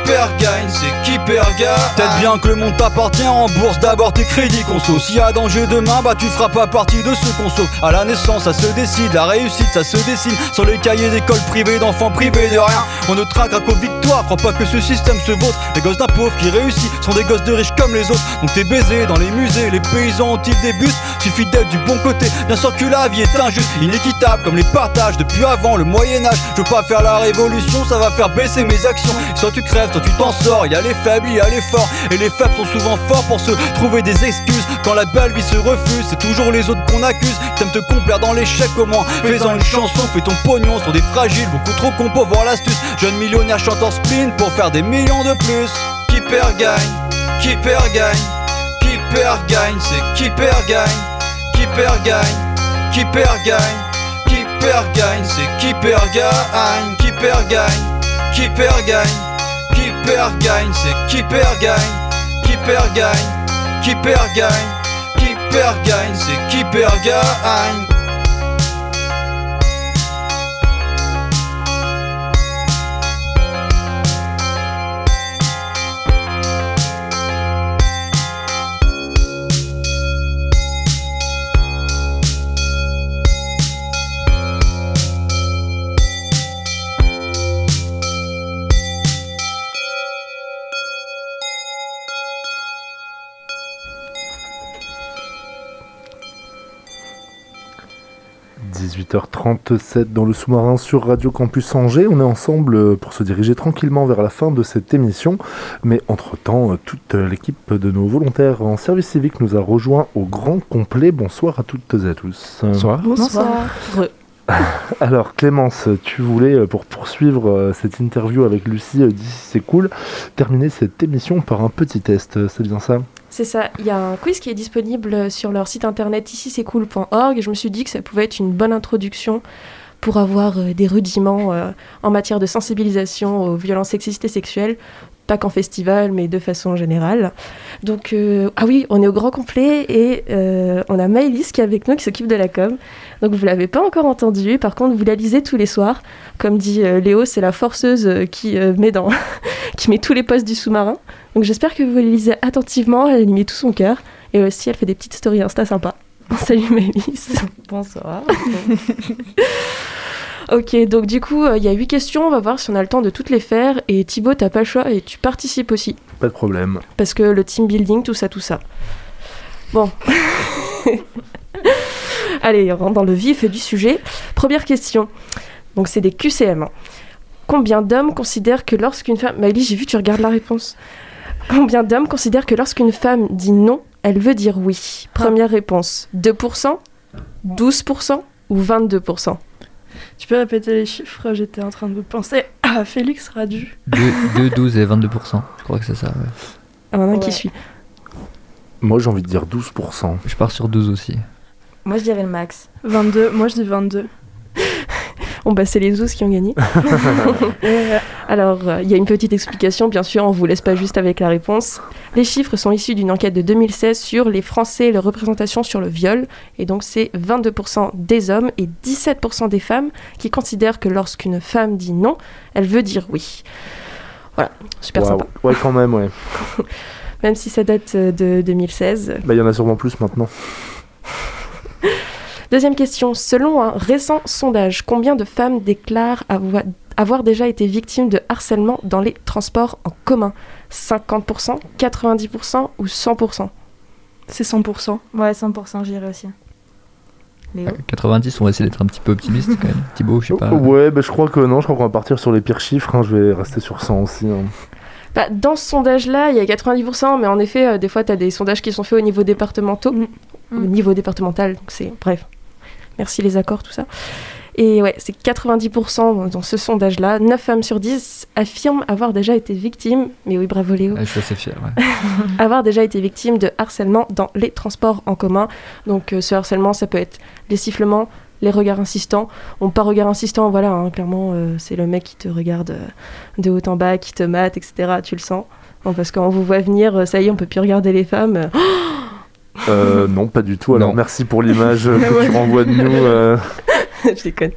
Perd c'est qui perd gagne. Bien que le monde t'appartient en bourse, d'abord tes crédits conso. S'il y a danger demain, bah tu feras pas partie de ceux qu'on sauve. À la naissance, ça se décide, la réussite, ça se dessine. Sur les cahiers d'école privées d'enfants privés de rien. On ne traquera qu'aux victoires, crois pas que ce système se vautre. Les gosses d'un pauvre qui réussit sont des gosses de riches comme les autres. Donc t'es baisé dans les musées, les paysans ont-ils des bustes Suffit d'être du bon côté. Bien sûr que la vie est injuste, inéquitable comme les partages depuis avant le Moyen-Âge. Je veux pas faire la révolution, ça va faire baisser mes actions. Soit tu crèves, soit tu t'en sors. Y a les faibles, y a les forts. Et les faibles sont souvent forts pour se trouver des excuses. Quand la belle vie se refuse, c'est toujours les autres qu'on accuse. T'aimes te complaire dans l'échec, comment Fais-en une chanson, fais ton pognon sur des fragiles, beaucoup trop cons pour voir l'astuce. Jeune millionnaire chanteur spleen pour faire des millions de plus. Qui perd gagne, qui perd gagne, qui perd gagne, c'est qui perd gagne, qui perd gagne, qui perd gagne, qui perd gagne, c'est qui perd gagne, qui perd gagne, qui perd gagne, qui perd gagne, c'est qui gagne, qui perd gagne, qui perd gagne, qui perd gagne, c'est qui perd gagne. – 18h37 dans le sous-marin sur Radio Campus Angers. On est ensemble euh, pour se diriger tranquillement vers la fin de cette émission. Mais entre-temps, euh, toute l'équipe de nos volontaires en service civique nous a rejoint au grand complet. Bonsoir à toutes et à tous. Bonsoir. Bonsoir. <laughs> Alors Clémence, tu voulais, euh, pour poursuivre cette interview avec Lucie d'ici c'est cool, terminer cette émission par un petit test, c'est bien ça? C'est ça. Il y a un quiz qui est disponible sur leur site internet ici c'est cool.org et je me suis dit que ça pouvait être une bonne introduction pour avoir euh, des rudiments euh, en matière de sensibilisation aux violences sexistes et sexuelles, pas qu'en festival, mais de façon générale. Donc, euh, ah oui, on est au grand complet et euh, on a Maëlys qui est avec nous, qui s'occupe de la com. Donc, vous l'avez pas encore entendu. Par contre, vous la lisez tous les soirs. Comme dit euh, Léo, c'est la forceuse qui, met dans <laughs> qui met tous les postes du sous-marin. Donc, j'espère que vous les lisez attentivement. Elle y met tout son cœur. Et aussi, elle fait des petites stories Insta sympas. <laughs> Salut Maëlys. Bonsoir. <laughs> Ok, donc du coup, euh, il y a huit questions. On va voir si on a le temps de toutes les faire. Et Thibaut, t'as pas le choix et tu participes aussi. Pas de problème. Parce que le team building, tout ça, tout ça. Bon. <laughs> Allez, on rentre dans le vif du sujet. Première question. Donc, c'est des QCM. Combien d'hommes considèrent que lorsqu'une femme. Maëlie, j'ai vu, tu regardes la réponse. Combien d'hommes considèrent que lorsqu'une femme dit non, elle veut dire oui? Première réponse 2%, 12% ou 22% Tu peux répéter les chiffres J'étais en train de penser à Félix Radu. 2, 2, 12 et 22%. Je crois que c'est ça. ouais. Ah, maintenant, qui Ouais. suit? Moi, j'ai envie de dire 12%. Je pars sur 12 aussi. Moi, je dirais le max. 22. Moi, je dis 22. Bon, bah, c'est les os qui ont gagné. <laughs> Euh, Alors, euh, il y a une petite explication, bien sûr, on vous laisse pas juste avec la réponse. Les chiffres sont issus d'une enquête de 2016 sur les Français et leur représentation sur le viol. Et donc, c'est 22% des hommes et 17% des femmes qui considèrent que lorsqu'une femme dit non, elle veut dire oui. Voilà, super sympa. Ouais, quand même, ouais. <laughs> Même si ça date euh, de 2016. Bah, il y en a sûrement plus maintenant. Deuxième question. Selon un récent sondage, combien de femmes déclarent avoir, avoir déjà été victimes de harcèlement dans les transports en commun? 50%, 90% ou 100% c'est 100%. Ouais, 100%, j'irai aussi. Léo 90, on va essayer d'être un petit peu optimiste quand même. Thibaut, je sais pas. Ouais, bah, je crois que non, je crois qu'on va partir sur les pires chiffres. hein. Je vais rester sur 100 aussi. hein. Bah, dans ce sondage-là, il y a 90%, mais en effet, euh, des fois, tu as des sondages qui sont faits au niveau départemental. Au niveau départemental, donc c'est. Bref. Merci les accords, tout ça. Et ouais, c'est 90% dans ce sondage-là. 9 femmes sur 10 affirment avoir déjà été victimes. Mais oui, bravo Léo. Ah, je suis assez fier. ouais. <laughs> avoir déjà été victime de harcèlement dans les transports en commun. Donc euh, ce harcèlement, ça peut être les sifflements, les regards insistants. Bon, pas regard insistant, voilà, hein, clairement, euh, c'est le mec qui te regarde euh, de haut en bas, qui te mate, etc. Tu le sens. Bon, parce qu'on vous voit venir, ça y est, on peut plus regarder les femmes. Euh, <gasps> Euh, non, pas du tout. Alors, Non. merci pour l'image <laughs> que tu renvoies de nous. euh. <laughs> je déconne.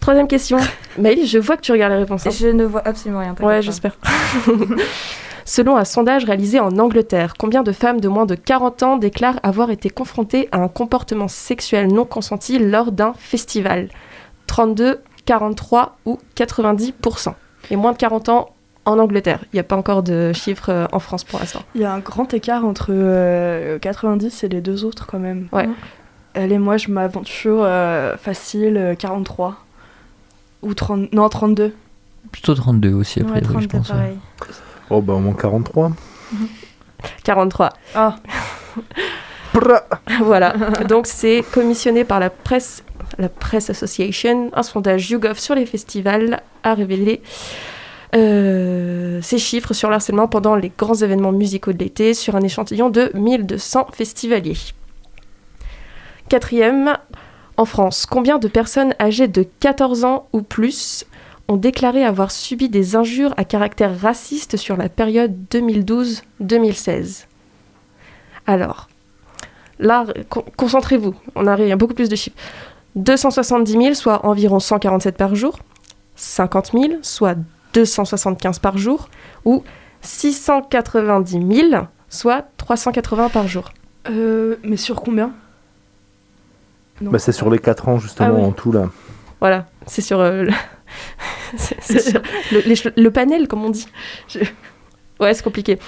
Troisième question. Maëlys, je vois que tu regardes les réponses. hein. Je ne vois absolument rien. Ouais, j'espère. <laughs> Selon un sondage réalisé en Angleterre, combien de femmes de moins de 40 ans déclarent avoir été confrontées à un comportement sexuel non consenti lors d'un festival? 32, 43 ou 90% Les moins de 40 ans en Angleterre. Il n'y a pas encore de chiffres euh, en France pour l'instant. Il y a un grand écart entre euh, 90 et les deux autres quand même. Ouais. Allez, moi je m'aventure euh, facile euh, 43. Ou 30... Non, 32. Plutôt 32 aussi, a Ouais, priori, je 32, pense. pareil. Oh, bah, au moins 43. 43. <laughs> Ah, <laughs> voilà. Donc c'est commissionné par la presse, la Press Association. Un sondage YouGov sur les festivals a révélé euh, ces chiffres sur le harcèlement pendant les grands événements musicaux de l'été sur un échantillon de 1200 festivaliers. Quatrième, en France, combien de personnes âgées de 14 ans ou plus ont déclaré avoir subi des injures à caractère raciste sur la période 2012-2016 Alors, Là, con- concentrez-vous, on arrive, a beaucoup plus de chiffres. 270 000, soit environ 147 par jour. 50 000, soit 275 par jour. Ou 690 000, soit 380 par jour. euh, mais sur combien? Bah, c'est sur les 4 ans, justement, Ah oui. en tout, là. Voilà, c'est sur, euh, le... <laughs> c'est- c'est sur <laughs> le, les- le panel, comme on dit. Ouais, c'est compliqué.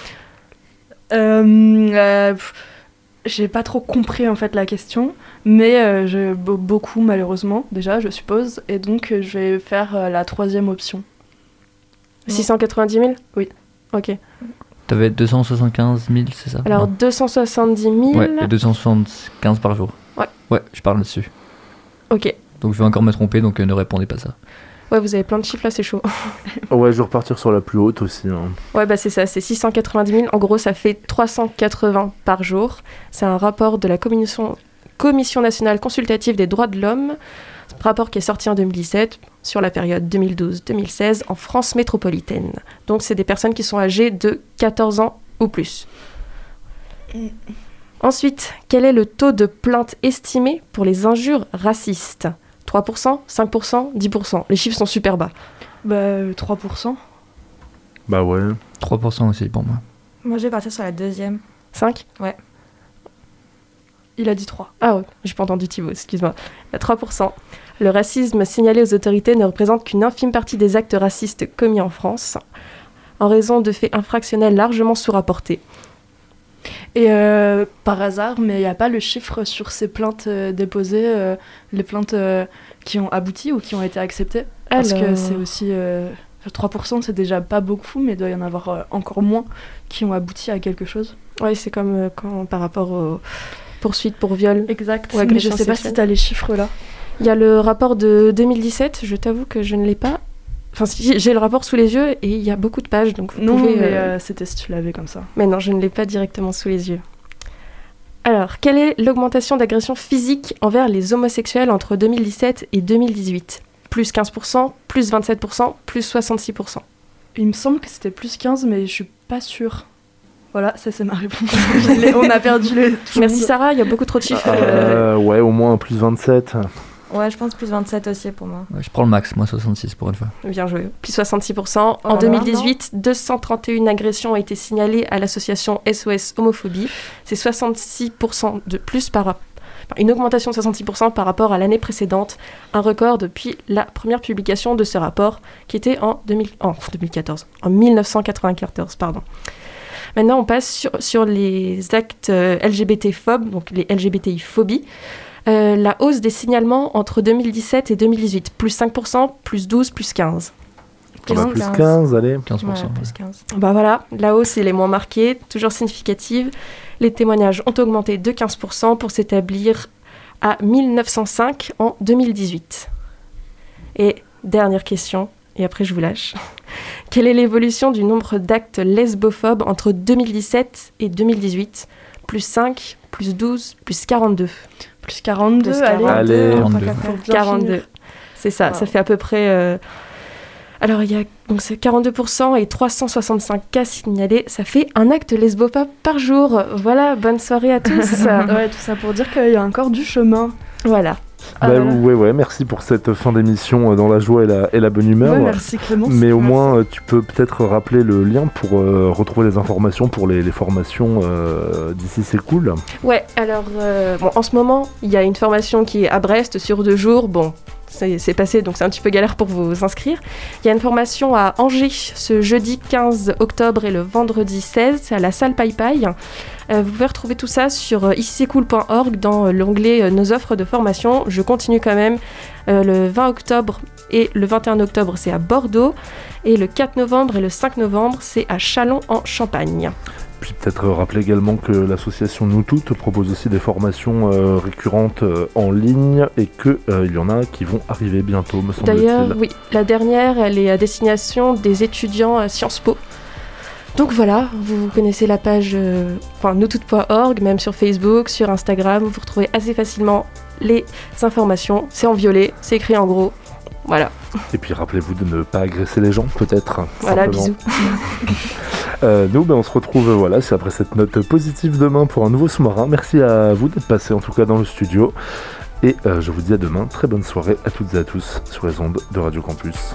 Euh, euh, J'ai pas trop compris en fait la question, mais euh, be- beaucoup malheureusement déjà, je suppose, et donc euh, je vais faire euh, la troisième option. 690 000 Oui. Ok. T'avais 275 000, c'est ça? Alors, Non. 270 000. Ouais, et 275 par jour. Ouais. Ouais, je parle là-dessus. Ok. Donc je vais encore me tromper, donc euh, ne répondez pas ça. Ouais, vous avez plein de chiffres là, c'est chaud. <laughs> Ouais, je vais repartir sur la plus haute aussi. hein. Ouais, bah c'est ça, c'est 690 000. En gros, ça fait 380 par jour. C'est un rapport de la Commission, Commission nationale consultative des droits de l'homme, rapport qui est sorti en 2017 sur la période 2012-2016 en France métropolitaine. Donc, c'est des personnes qui sont âgées de 14 ans ou plus. Ensuite, quel est le taux de plainte estimé pour les injures racistes? 3%, 5%, 10% Les chiffres sont super bas. Bah, euh, 3%. Bah ouais. 3% aussi pour moi. Moi, je vais partir sur la deuxième. 5 Ouais. Il a dit 3. Ah ouais, j'ai pas entendu Thibaut, excuse-moi. À 3%. Le racisme signalé aux autorités ne représente qu'une infime partie des actes racistes commis en France, en raison de faits infractionnels largement sous-rapportés. Et euh, par hasard, mais il n'y a pas le chiffre sur ces plaintes euh, déposées, euh, les plaintes qui ont abouti ou qui ont été acceptées? Parce que c'est aussi. euh, 3%, c'est déjà pas beaucoup, mais il doit y en avoir encore moins qui ont abouti à quelque chose. Ouais, c'est comme quand, par rapport aux poursuites pour viol. Exact. mais je agression sais pas si tu as les chiffres là. Il y a le rapport de 2017, je t'avoue que je ne l'ai pas. Enfin, si, j'ai le rapport sous les yeux et il y a beaucoup de pages, donc vous Non, pouvez... mais euh, euh, c'était si tu l'avais comme ça. Mais non, je ne l'ai pas directement sous les yeux. Alors, quelle est l'augmentation d'agressions physiques envers les homosexuels entre 2017 et 2018 Plus 15%, plus 27%, plus 66%. Il me semble que c'était plus 15, mais je suis pas sûre. Voilà, ça c'est ma réponse. <laughs> On a perdu le. Merci. Sarah, il y a beaucoup trop de chiffres. euh, Euh, ouais, au moins plus 27. Ouais, je pense plus 27 aussi pour moi. Ouais, je prends le max, moi 66 pour une fois. Bien joué. Plus 66%. En Oh là là, 2018, 231 agressions ont été signalées à l'association SOS Homophobie. C'est 66% de plus par rapport. Une augmentation de 66% par rapport à l'année précédente, un record depuis la première publication de ce rapport qui était en, 2000 en 2014, en 1994. Pardon. Maintenant, on passe sur, sur les actes euh, LGBT-phobes, donc les LGBTI-phobies. Euh, la hausse des signalements entre 2017 et 2018, plus 5%, plus 12, plus 15. Ah bah, plus 15, allez. 15%. Ouais, ouais. plus 15. Bah voilà, la hausse elle est moins marquée, toujours significative. Les témoignages ont augmenté de 15% pour s'établir à 1905 en 2018. Et dernière question, et après je vous lâche. Quelle est l'évolution du nombre d'actes lesbophobes entre 2017 et 2018 Plus 5, plus 12, plus 42. Plus 42, Plus allez. 42, Allez. on fera 42. qu'à Pour faire. bien 42. finir. C'est ça, ça fait à peu près. euh, Alors, il y a donc c'est 42% et 365 cas signalés. Ça fait un acte lesbophobe par jour. Voilà, bonne soirée à tous. <laughs> Ouais, tout ça pour dire qu'il y a encore du chemin. voilà. Ah, bah ouais, ouais, merci pour cette fin d'émission euh, dans la joie et la, et la bonne humeur. Ouais, merci Clémence. Mais au Merci. moins, euh, tu peux peut-être rappeler le lien pour euh, retrouver les informations pour les, les formations euh, d'ici, c'est cool. Ouais, alors, euh, bon, en ce moment, il y a une formation qui est à Brest sur deux jours. Bon, c'est passé, donc c'est un petit peu galère pour vous inscrire. Il y a une formation à Angers ce jeudi 15 octobre et le vendredi 16, c'est à la salle Pai Pai. Euh, vous pouvez retrouver tout ça sur euh, ici-c'est-cool.org dans euh, l'onglet euh, Nos offres de formation. Je continue quand même. Le 20 octobre et le 21 octobre, c'est à Bordeaux. Et le 4 novembre et le 5 novembre, c'est à Chalon en Champagne. Puis peut-être euh, rappeler également que l'association Nous Toutes propose aussi des formations euh, récurrentes euh, en ligne et qu'il il y en a qui vont arriver bientôt, me D'ailleurs, semble-t-il. oui, la dernière, elle est à destination des étudiants à Sciences Po. Donc voilà, vous connaissez la page euh, enfin, noustoutes.org, même sur Facebook, sur Instagram, vous retrouvez assez facilement les informations. C'est en violet, c'est écrit en gros. Voilà, Et puis rappelez-vous de ne pas agresser les gens, peut-être. voilà, simplement. bisous. <laughs> Euh, nous, ben, on se retrouve, euh, voilà, c'est après cette note positive demain pour un nouveau sous-marin. Merci à vous d'être passé en tout cas dans le studio. Et euh, je vous dis à demain. Très bonne soirée à toutes et à tous sur les ondes de Radio Campus.